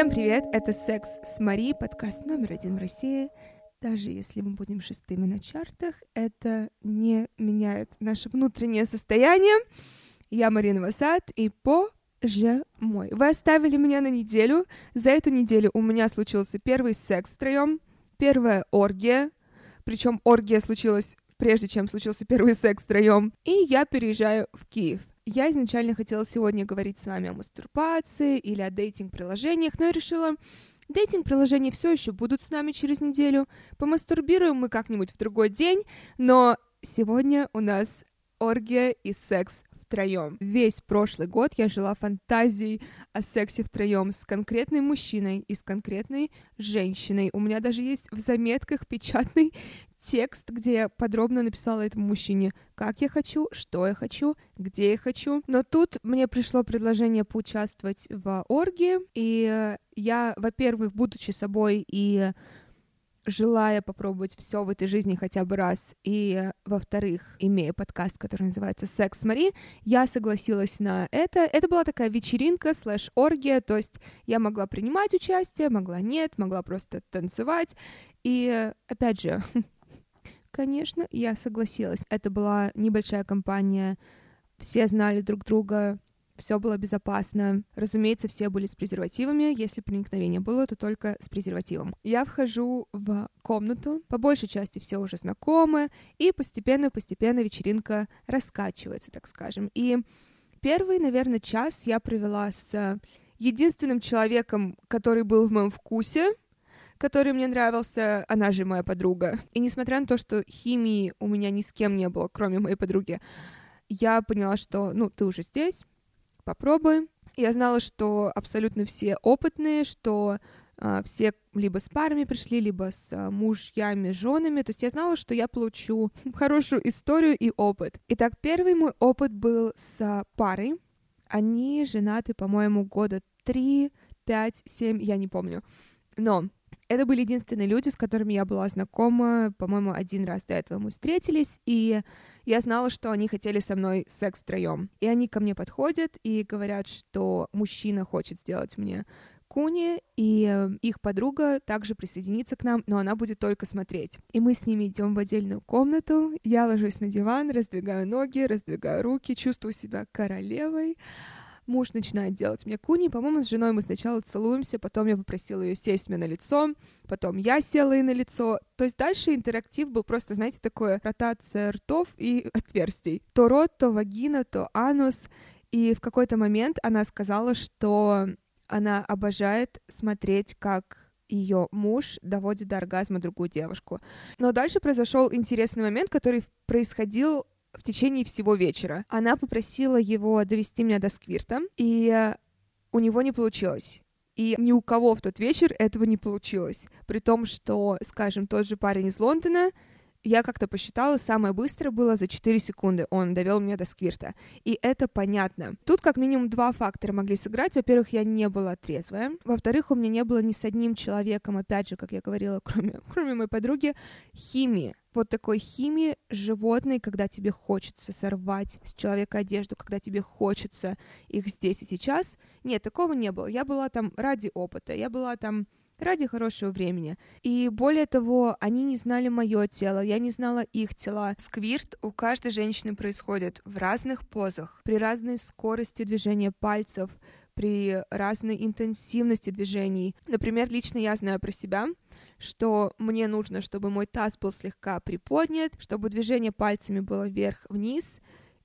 Всем привет, это «Секс с Мари», подкаст номер один в России. Даже если мы будем шестыми на чартах, это не меняет наше внутреннее состояние. Я Марина Васад, и боже мой, вы оставили меня на неделю. За эту неделю у меня случился первый секс втроем, первая оргия, причем оргия случилась прежде чем случился первый секс втроем, и я переезжаю в Киев. Я изначально хотела сегодня говорить с вами о мастурбации или о дейтинг-приложениях, но я решила, дейтинг-приложения все еще будут с нами через неделю. Помастурбируем мы как-нибудь в другой день, но сегодня у нас оргия и секс втроем. Весь прошлый год я жила фантазией о сексе втроем с конкретным мужчиной и с конкретной женщиной. У меня даже есть в заметках печатный текст, где я подробно написала этому мужчине, как я хочу, что я хочу, где я хочу. Но тут мне пришло предложение поучаствовать в оргии, и я, во-первых, будучи собой и желая попробовать все в этой жизни хотя бы раз, и, во-вторых, имея подкаст, который называется «Секс Мари», я согласилась на это. Это была такая вечеринка слэш-оргия, то есть я могла принимать участие, могла нет, могла просто танцевать. И, опять же, Конечно, я согласилась. Это была небольшая компания, все знали друг друга, все было безопасно. Разумеется, все были с презервативами. Если проникновение было, то только с презервативом. Я вхожу в комнату. По большей части все уже знакомы. И постепенно-постепенно вечеринка раскачивается, так скажем. И первый, наверное, час я провела с единственным человеком, который был в моем вкусе который мне нравился, она же моя подруга. И несмотря на то, что химии у меня ни с кем не было, кроме моей подруги, я поняла, что, ну, ты уже здесь, попробуй. Я знала, что абсолютно все опытные, что Uh, все либо с парами пришли, либо с uh, мужьями, женами. То есть я знала, что я получу хорошую историю и опыт. Итак, первый мой опыт был с парой. Они женаты, по-моему, года 3, 5, 7, я не помню. Но это были единственные люди, с которыми я была знакома. По-моему, один раз до этого мы встретились, и я знала, что они хотели со мной секс втроем. И они ко мне подходят и говорят, что мужчина хочет сделать мне куни, и их подруга также присоединится к нам, но она будет только смотреть. И мы с ними идем в отдельную комнату, я ложусь на диван, раздвигаю ноги, раздвигаю руки, чувствую себя королевой, муж начинает делать мне куни. По-моему, с женой мы сначала целуемся, потом я попросила ее сесть мне на лицо, потом я села ей на лицо. То есть дальше интерактив был просто, знаете, такое ротация ртов и отверстий. То рот, то вагина, то анус. И в какой-то момент она сказала, что она обожает смотреть, как ее муж доводит до оргазма другую девушку. Но дальше произошел интересный момент, который происходил в течение всего вечера. Она попросила его довести меня до сквирта, и у него не получилось. И ни у кого в тот вечер этого не получилось. При том, что, скажем, тот же парень из Лондона я как-то посчитала, самое быстрое было за 4 секунды. Он довел меня до сквирта. И это понятно. Тут как минимум два фактора могли сыграть. Во-первых, я не была трезвая. Во-вторых, у меня не было ни с одним человеком, опять же, как я говорила, кроме, кроме моей подруги, химии вот такой химии животной, когда тебе хочется сорвать с человека одежду, когда тебе хочется их здесь и сейчас. Нет, такого не было. Я была там ради опыта, я была там ради хорошего времени. И более того, они не знали мое тело, я не знала их тела. Сквирт у каждой женщины происходит в разных позах, при разной скорости движения пальцев, при разной интенсивности движений. Например, лично я знаю про себя, что мне нужно, чтобы мой таз был слегка приподнят, чтобы движение пальцами было вверх-вниз,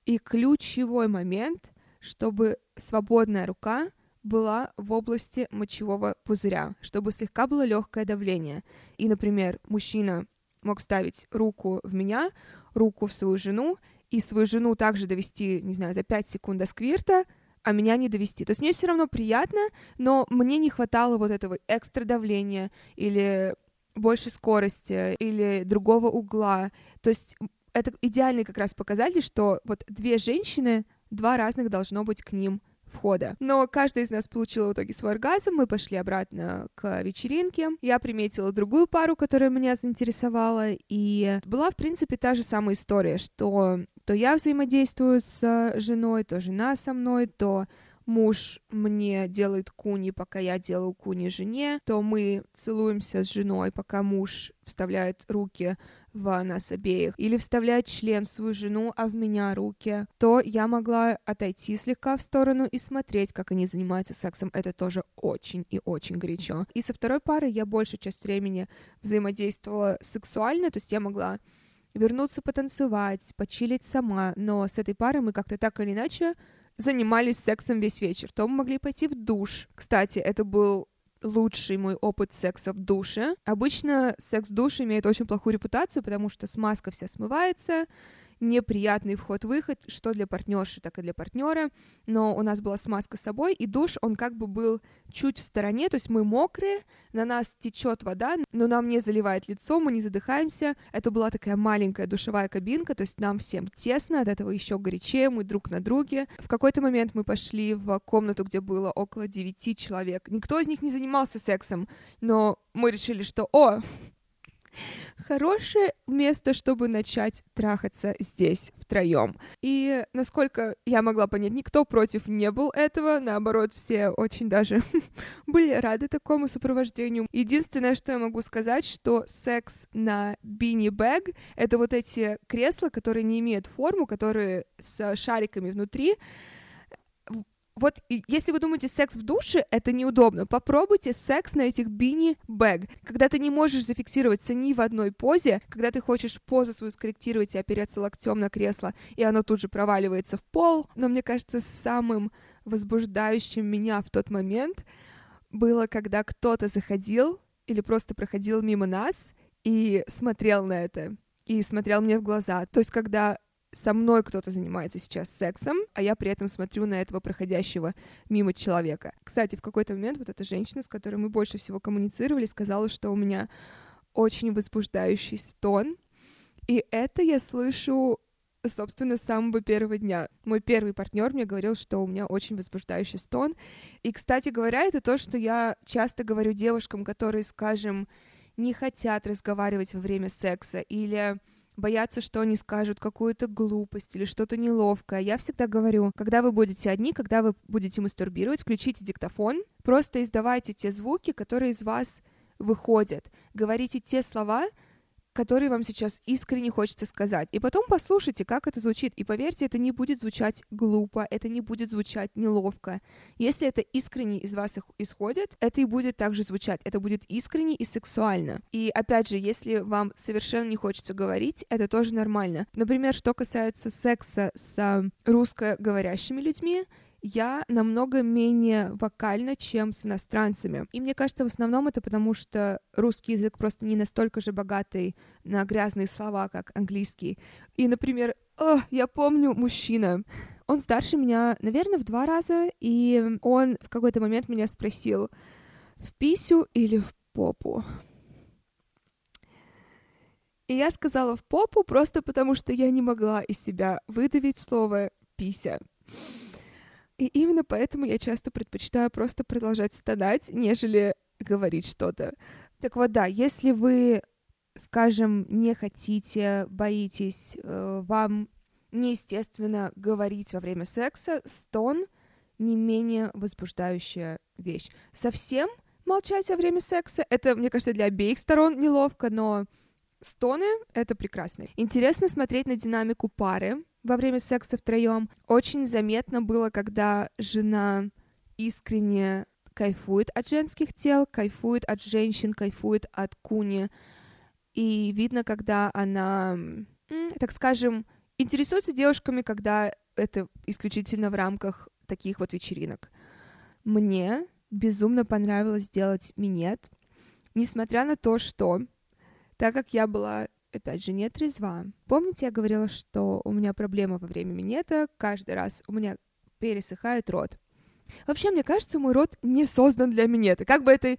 и ключевой момент, чтобы свободная рука была в области мочевого пузыря, чтобы слегка было легкое давление. И, например, мужчина мог ставить руку в меня, руку в свою жену, и свою жену также довести, не знаю, за 5 секунд до сквирта, а меня не довести. То есть мне все равно приятно, но мне не хватало вот этого экстра давления или больше скорости или другого угла. То есть это идеальный как раз показатель, что вот две женщины, два разных должно быть к ним входа. Но каждая из нас получила в итоге свой оргазм, мы пошли обратно к вечеринке. Я приметила другую пару, которая меня заинтересовала, и была, в принципе, та же самая история, что то я взаимодействую с женой, то жена со мной, то муж мне делает куни, пока я делаю куни жене, то мы целуемся с женой, пока муж вставляет руки в нас обеих, или вставляет член в свою жену, а в меня руки, то я могла отойти слегка в сторону и смотреть, как они занимаются сексом. Это тоже очень и очень горячо. И со второй парой я большую часть времени взаимодействовала сексуально, то есть я могла вернуться потанцевать, почилить сама, но с этой парой мы как-то так или иначе занимались сексом весь вечер. То мы могли пойти в душ. Кстати, это был лучший мой опыт секса в душе. Обычно секс в душе имеет очень плохую репутацию, потому что смазка вся смывается, неприятный вход-выход, что для партнерши, так и для партнера. Но у нас была смазка с собой, и душ, он как бы был чуть в стороне, то есть мы мокрые, на нас течет вода, но нам не заливает лицо, мы не задыхаемся. Это была такая маленькая душевая кабинка, то есть нам всем тесно, от этого еще горячее, мы друг на друге. В какой-то момент мы пошли в комнату, где было около девяти человек. Никто из них не занимался сексом, но мы решили, что, о, хорошее место, чтобы начать трахаться здесь втроем. И насколько я могла понять, никто против не был этого, наоборот, все очень даже были рады такому сопровождению. Единственное, что я могу сказать, что секс на бини бэг — это вот эти кресла, которые не имеют форму, которые с шариками внутри, вот если вы думаете, секс в душе — это неудобно, попробуйте секс на этих бини-бэг, когда ты не можешь зафиксироваться ни в одной позе, когда ты хочешь позу свою скорректировать и опереться локтем на кресло, и оно тут же проваливается в пол. Но мне кажется, самым возбуждающим меня в тот момент было, когда кто-то заходил или просто проходил мимо нас и смотрел на это, и смотрел мне в глаза. То есть, когда со мной кто-то занимается сейчас сексом, а я при этом смотрю на этого проходящего мимо человека. Кстати, в какой-то момент вот эта женщина, с которой мы больше всего коммуницировали, сказала, что у меня очень возбуждающий стон, и это я слышу собственно, с самого первого дня. Мой первый партнер мне говорил, что у меня очень возбуждающий стон. И, кстати говоря, это то, что я часто говорю девушкам, которые, скажем, не хотят разговаривать во время секса или боятся, что они скажут какую-то глупость или что-то неловкое. Я всегда говорю, когда вы будете одни, когда вы будете мастурбировать, включите диктофон, просто издавайте те звуки, которые из вас выходят. Говорите те слова, который вам сейчас искренне хочется сказать. И потом послушайте, как это звучит. И поверьте, это не будет звучать глупо, это не будет звучать неловко. Если это искренне из вас исходит, это и будет также звучать. Это будет искренне и сексуально. И опять же, если вам совершенно не хочется говорить, это тоже нормально. Например, что касается секса с русскоговорящими людьми, я намного менее вокальна, чем с иностранцами. И мне кажется, в основном это потому, что русский язык просто не настолько же богатый на грязные слова, как английский. И, например, о, я помню мужчина, он старше меня, наверное, в два раза, и он в какой-то момент меня спросил, в писю или в попу? И я сказала в попу просто потому, что я не могла из себя выдавить слово «пися». И именно поэтому я часто предпочитаю просто продолжать страдать, нежели говорить что-то. Так вот, да, если вы, скажем, не хотите, боитесь, э, вам неестественно говорить во время секса, стон не менее возбуждающая вещь. Совсем молчать во время секса, это, мне кажется, для обеих сторон неловко, но стоны — это прекрасно. Интересно смотреть на динамику пары, во время секса втроем. Очень заметно было, когда жена искренне кайфует от женских тел, кайфует от женщин, кайфует от куни. И видно, когда она, так скажем, интересуется девушками, когда это исключительно в рамках таких вот вечеринок. Мне безумно понравилось делать минет, несмотря на то, что так как я была опять же, не трезва. Помните, я говорила, что у меня проблема во время минета, каждый раз у меня пересыхает рот. Вообще, мне кажется, мой рот не создан для минета. Как бы это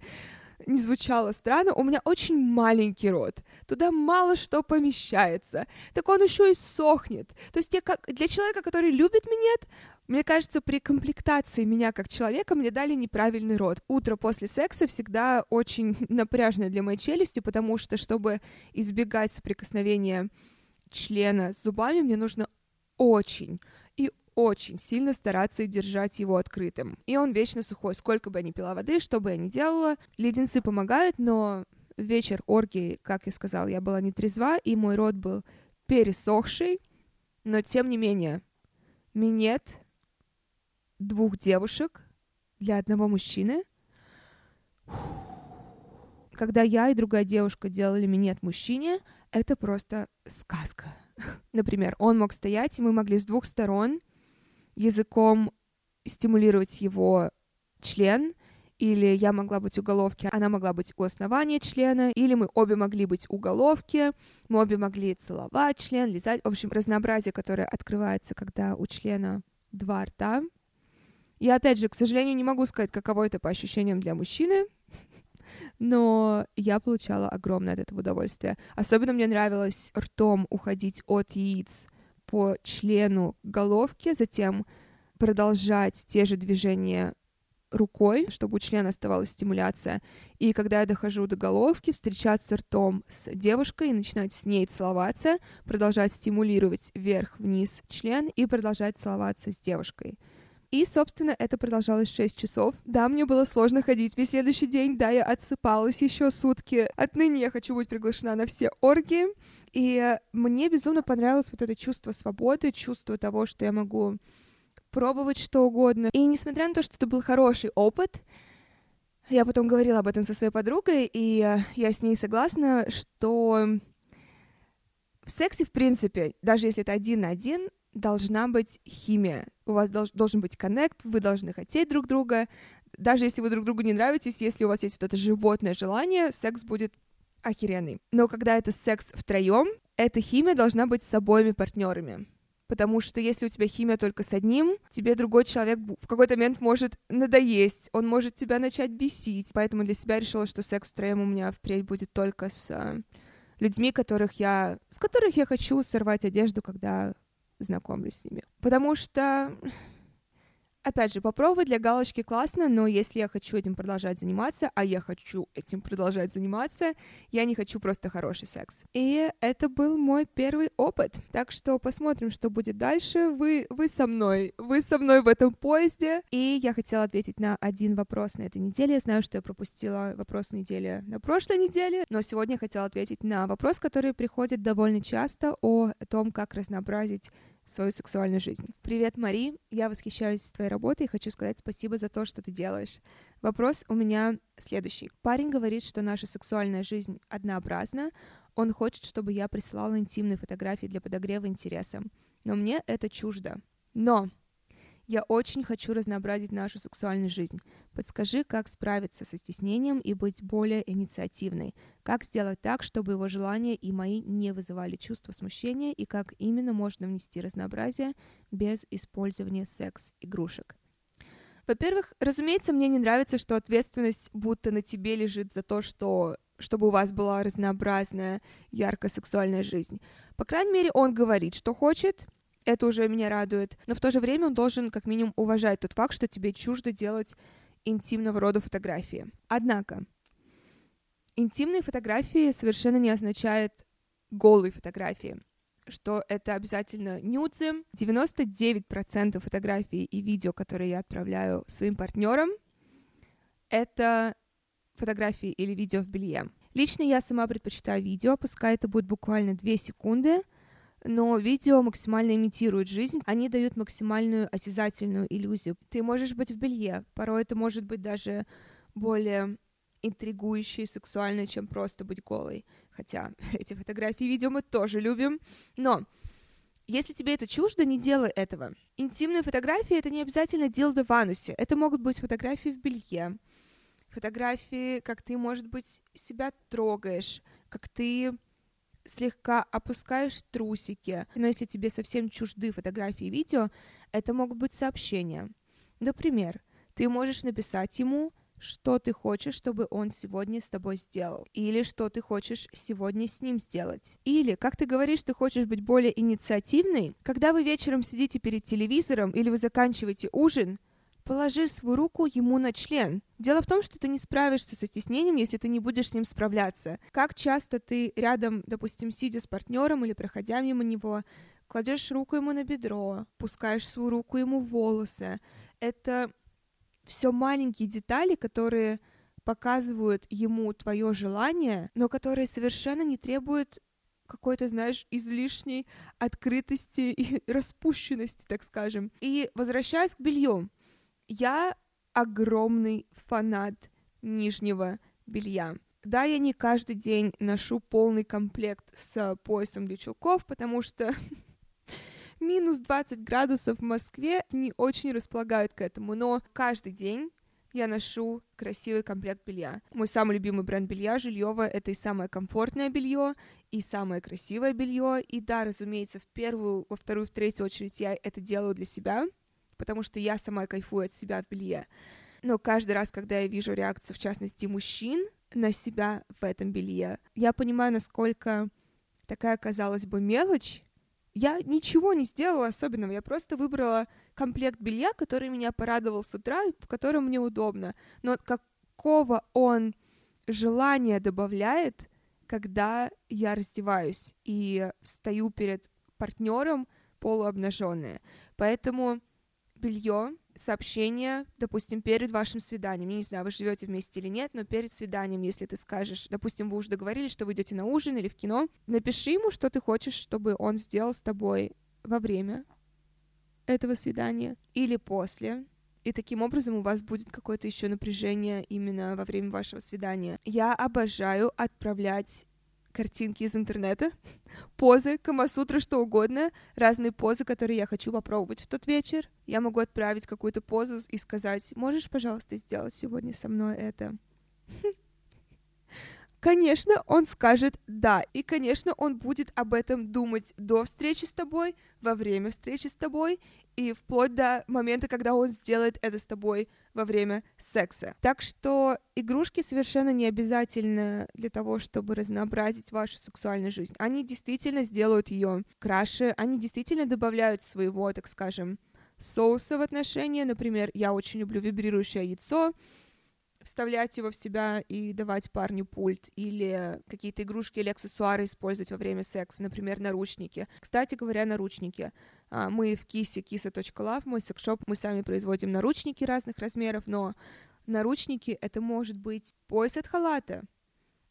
не звучало странно, у меня очень маленький рот. Туда мало что помещается. Так он еще и сохнет. То есть я как, для человека, который любит минет, мне кажется, при комплектации меня как человека мне дали неправильный рот. Утро после секса всегда очень напряжное для моей челюсти, потому что, чтобы избегать соприкосновения члена с зубами, мне нужно очень очень сильно стараться держать его открытым. И он вечно сухой, сколько бы я ни пила воды, что бы я ни делала. Леденцы помогают, но вечер оргии, как я сказала, я была не трезва, и мой рот был пересохший, но тем не менее, минет двух девушек для одного мужчины. Когда я и другая девушка делали минет мужчине, это просто сказка. Например, он мог стоять, и мы могли с двух сторон языком стимулировать его член, или я могла быть у головки, она могла быть у основания члена, или мы обе могли быть у головки, мы обе могли целовать член, лизать. В общем, разнообразие, которое открывается, когда у члена два рта. Я, опять же, к сожалению, не могу сказать, каково это по ощущениям для мужчины, но я получала огромное от этого удовольствие. Особенно мне нравилось ртом уходить от яиц по члену головки, затем продолжать те же движения рукой, чтобы у члена оставалась стимуляция. И когда я дохожу до головки, встречаться ртом с девушкой и начинать с ней целоваться, продолжать стимулировать вверх-вниз член и продолжать целоваться с девушкой. И, собственно, это продолжалось 6 часов. Да, мне было сложно ходить весь следующий день, да, я отсыпалась еще сутки. Отныне я хочу быть приглашена на все орги. И мне безумно понравилось вот это чувство свободы, чувство того, что я могу пробовать что угодно. И несмотря на то, что это был хороший опыт, я потом говорила об этом со своей подругой, и э, я с ней согласна, что в сексе, в принципе, даже если это один на один, должна быть химия. У вас долж, должен быть коннект, вы должны хотеть друг друга. Даже если вы друг другу не нравитесь, если у вас есть вот это животное желание, секс будет охеренный. Но когда это секс втроем, эта химия должна быть с обоими партнерами. Потому что если у тебя химия только с одним, тебе другой человек в какой-то момент может надоесть, он может тебя начать бесить. Поэтому для себя решила, что секс втроем у меня впредь будет только с э, людьми, которых я, с которых я хочу сорвать одежду, когда знакомлюсь с ними. Потому что Опять же, попробовать для галочки классно, но если я хочу этим продолжать заниматься, а я хочу этим продолжать заниматься, я не хочу просто хороший секс. И это был мой первый опыт. Так что посмотрим, что будет дальше. Вы, вы со мной, вы со мной в этом поезде. И я хотела ответить на один вопрос на этой неделе. Я знаю, что я пропустила вопрос недели на прошлой неделе, но сегодня я хотела ответить на вопрос, который приходит довольно часто о том, как разнообразить свою сексуальную жизнь. Привет, Мари, я восхищаюсь твоей работой и хочу сказать спасибо за то, что ты делаешь. Вопрос у меня следующий. Парень говорит, что наша сексуальная жизнь однообразна, он хочет, чтобы я присылала интимные фотографии для подогрева интереса, но мне это чуждо. Но я очень хочу разнообразить нашу сексуальную жизнь. Подскажи, как справиться со стеснением и быть более инициативной. Как сделать так, чтобы его желания и мои не вызывали чувство смущения, и как именно можно внести разнообразие без использования секс-игрушек. Во-первых, разумеется, мне не нравится, что ответственность будто на тебе лежит за то, что чтобы у вас была разнообразная, ярко сексуальная жизнь. По крайней мере, он говорит, что хочет, это уже меня радует. Но в то же время он должен как минимум уважать тот факт, что тебе чуждо делать интимного рода фотографии. Однако, интимные фотографии совершенно не означают голые фотографии что это обязательно нюдзы. 99% фотографий и видео, которые я отправляю своим партнерам, это фотографии или видео в белье. Лично я сама предпочитаю видео, пускай это будет буквально 2 секунды, но видео максимально имитируют жизнь, они дают максимальную осязательную иллюзию. Ты можешь быть в белье, порой это может быть даже более интригующе и сексуально, чем просто быть голой. Хотя эти фотографии и видео мы тоже любим. Но если тебе это чуждо, не делай этого. Интимные фотографии — это не обязательно дилдо в анусе. Это могут быть фотографии в белье, фотографии, как ты, может быть, себя трогаешь, как ты слегка опускаешь трусики. Но если тебе совсем чужды фотографии и видео, это могут быть сообщения. Например, ты можешь написать ему, что ты хочешь, чтобы он сегодня с тобой сделал, или что ты хочешь сегодня с ним сделать. Или, как ты говоришь, ты хочешь быть более инициативной, когда вы вечером сидите перед телевизором или вы заканчиваете ужин, Положи свою руку ему на член. Дело в том, что ты не справишься со стеснением, если ты не будешь с ним справляться. Как часто ты рядом, допустим, сидя с партнером или проходя мимо него, кладешь руку ему на бедро, пускаешь свою руку ему в волосы. Это все маленькие детали, которые показывают ему твое желание, но которые совершенно не требуют какой-то, знаешь, излишней открытости и распущенности, так скажем. И возвращаясь к белью, я огромный фанат нижнего белья. Да, я не каждый день ношу полный комплект с поясом для чулков, потому что минус 20 градусов в Москве не очень располагают к этому, но каждый день я ношу красивый комплект белья. Мой самый любимый бренд белья Жильева это и самое комфортное белье, и самое красивое белье. И да, разумеется, в первую, во вторую, в третью очередь я это делаю для себя, потому что я сама кайфую от себя в белье. Но каждый раз, когда я вижу реакцию, в частности, мужчин на себя в этом белье, я понимаю, насколько такая, казалось бы, мелочь я ничего не сделала особенного, я просто выбрала комплект белья, который меня порадовал с утра и в котором мне удобно. Но какого он желания добавляет, когда я раздеваюсь и стою перед партнером полуобнаженная. Поэтому белье сообщение, допустим, перед вашим свиданием. Я не знаю, вы живете вместе или нет, но перед свиданием, если ты скажешь, допустим, вы уже договорились, что вы идете на ужин или в кино, напиши ему, что ты хочешь, чтобы он сделал с тобой во время этого свидания или после. И таким образом у вас будет какое-то еще напряжение именно во время вашего свидания. Я обожаю отправлять картинки из интернета, позы, камасутры, что угодно, разные позы, которые я хочу попробовать в тот вечер. Я могу отправить какую-то позу и сказать, можешь, пожалуйста, сделать сегодня со мной это? Конечно, он скажет «да», и, конечно, он будет об этом думать до встречи с тобой, во время встречи с тобой и вплоть до момента, когда он сделает это с тобой во время секса. Так что игрушки совершенно не обязательны для того, чтобы разнообразить вашу сексуальную жизнь. Они действительно сделают ее краше, они действительно добавляют своего, так скажем, соуса в отношения. Например, я очень люблю вибрирующее яйцо, вставлять его в себя и давать парню пульт, или какие-то игрушки или аксессуары использовать во время секса, например, наручники. Кстати говоря, наручники. А, мы в кисе kisa.love, мой секшоп, мы сами производим наручники разных размеров, но наручники — это может быть пояс от халата,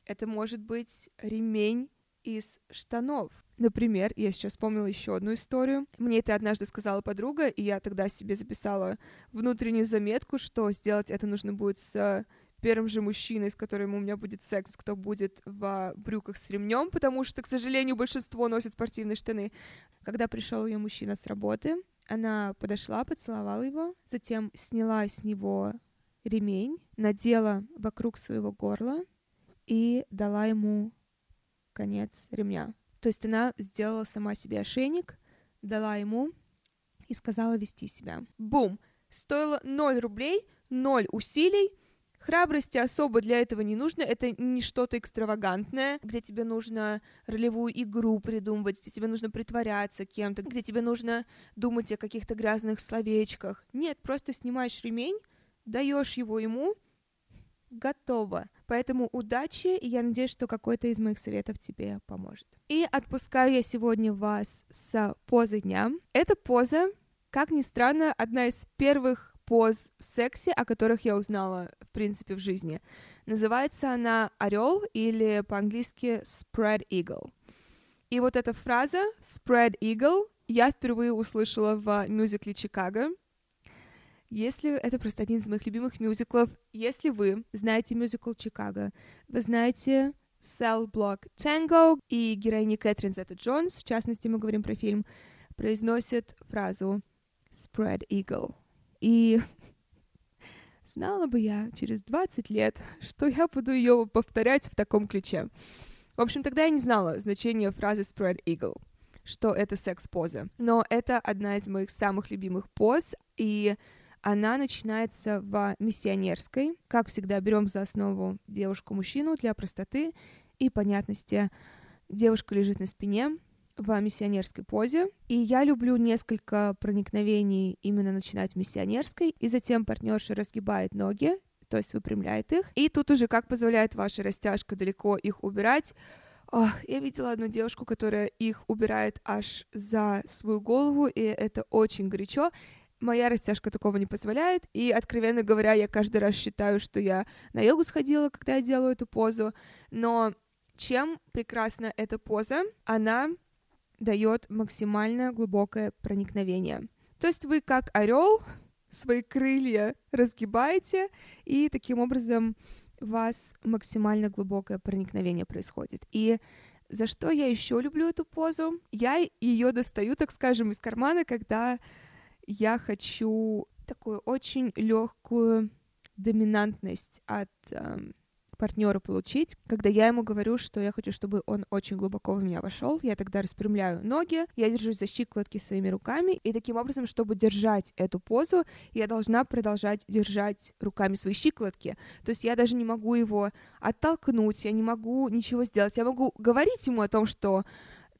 это может быть ремень из штанов. Например, я сейчас вспомнила еще одну историю. Мне это однажды сказала подруга, и я тогда себе записала внутреннюю заметку, что сделать это нужно будет с первым же мужчиной, с которым у меня будет секс, кто будет в брюках с ремнем, потому что, к сожалению, большинство носит спортивные штаны. Когда пришел ее мужчина с работы, она подошла, поцеловала его, затем сняла с него ремень, надела вокруг своего горла и дала ему конец ремня. То есть она сделала сама себе ошейник, дала ему и сказала вести себя. Бум! Стоило 0 рублей, 0 усилий, Храбрости особо для этого не нужно, это не что-то экстравагантное, где тебе нужно ролевую игру придумывать, где тебе нужно притворяться кем-то, где тебе нужно думать о каких-то грязных словечках. Нет, просто снимаешь ремень, даешь его ему, готово. Поэтому удачи, и я надеюсь, что какой-то из моих советов тебе поможет. И отпускаю я сегодня вас с позы дня. Эта поза, как ни странно, одна из первых поз в сексе, о которых я узнала, в принципе, в жизни. Называется она «Орел» или по-английски «Spread Eagle». И вот эта фраза «Spread Eagle» я впервые услышала в мюзикле «Чикаго», если это просто один из моих любимых мюзиклов, если вы знаете мюзикл Чикаго, вы знаете Cell Block Tango и героиня Кэтрин Зетта Джонс, в частности, мы говорим про фильм, произносит фразу Spread Eagle. И знала бы я через 20 лет, что я буду ее повторять в таком ключе. В общем, тогда я не знала значения фразы spread eagle, что это секс-поза. Но это одна из моих самых любимых поз, и она начинается в миссионерской. Как всегда, берем за основу девушку-мужчину для простоты и понятности. Девушка лежит на спине, в миссионерской позе. И я люблю несколько проникновений именно начинать миссионерской, и затем партнерша разгибает ноги, то есть выпрямляет их. И тут уже как позволяет ваша растяжка далеко их убирать, Ох, я видела одну девушку, которая их убирает аж за свою голову, и это очень горячо. Моя растяжка такого не позволяет, и, откровенно говоря, я каждый раз считаю, что я на йогу сходила, когда я делаю эту позу, но чем прекрасна эта поза? Она дает максимально глубокое проникновение. То есть вы как орел свои крылья разгибаете, и таким образом у вас максимально глубокое проникновение происходит. И за что я еще люблю эту позу? Я ее достаю, так скажем, из кармана, когда я хочу такую очень легкую доминантность от эм, партнера получить, когда я ему говорю, что я хочу, чтобы он очень глубоко в меня вошел, я тогда распрямляю ноги, я держусь за щиколотки своими руками, и таким образом, чтобы держать эту позу, я должна продолжать держать руками свои щиколотки. То есть я даже не могу его оттолкнуть, я не могу ничего сделать. Я могу говорить ему о том, что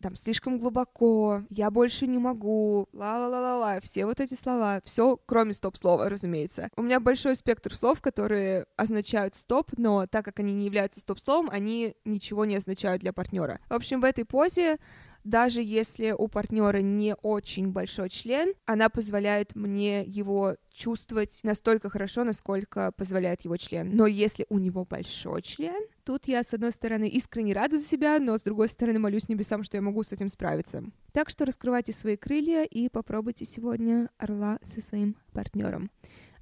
там слишком глубоко, я больше не могу, ла-ла-ла-ла-ла, все вот эти слова, все кроме стоп-слова, разумеется. У меня большой спектр слов, которые означают стоп, но так как они не являются стоп-словом, они ничего не означают для партнера. В общем, в этой позе даже если у партнера не очень большой член, она позволяет мне его чувствовать настолько хорошо, насколько позволяет его член. Но если у него большой член, тут я, с одной стороны, искренне рада за себя, но с другой стороны, молюсь небесам, что я могу с этим справиться. Так что раскрывайте свои крылья и попробуйте сегодня орла со своим партнером.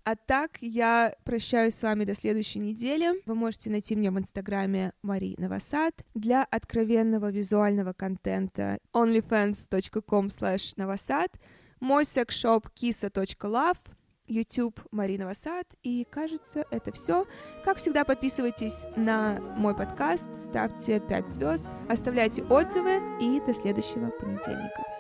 А так, я прощаюсь с вами до следующей недели. Вы можете найти меня в инстаграме Мари Новосад. Для откровенного визуального контента onlyfans.com slash новосад. Мой секс-шоп kisa.love. YouTube Марина Васад. И кажется, это все. Как всегда, подписывайтесь на мой подкаст, ставьте 5 звезд, оставляйте отзывы и до следующего понедельника.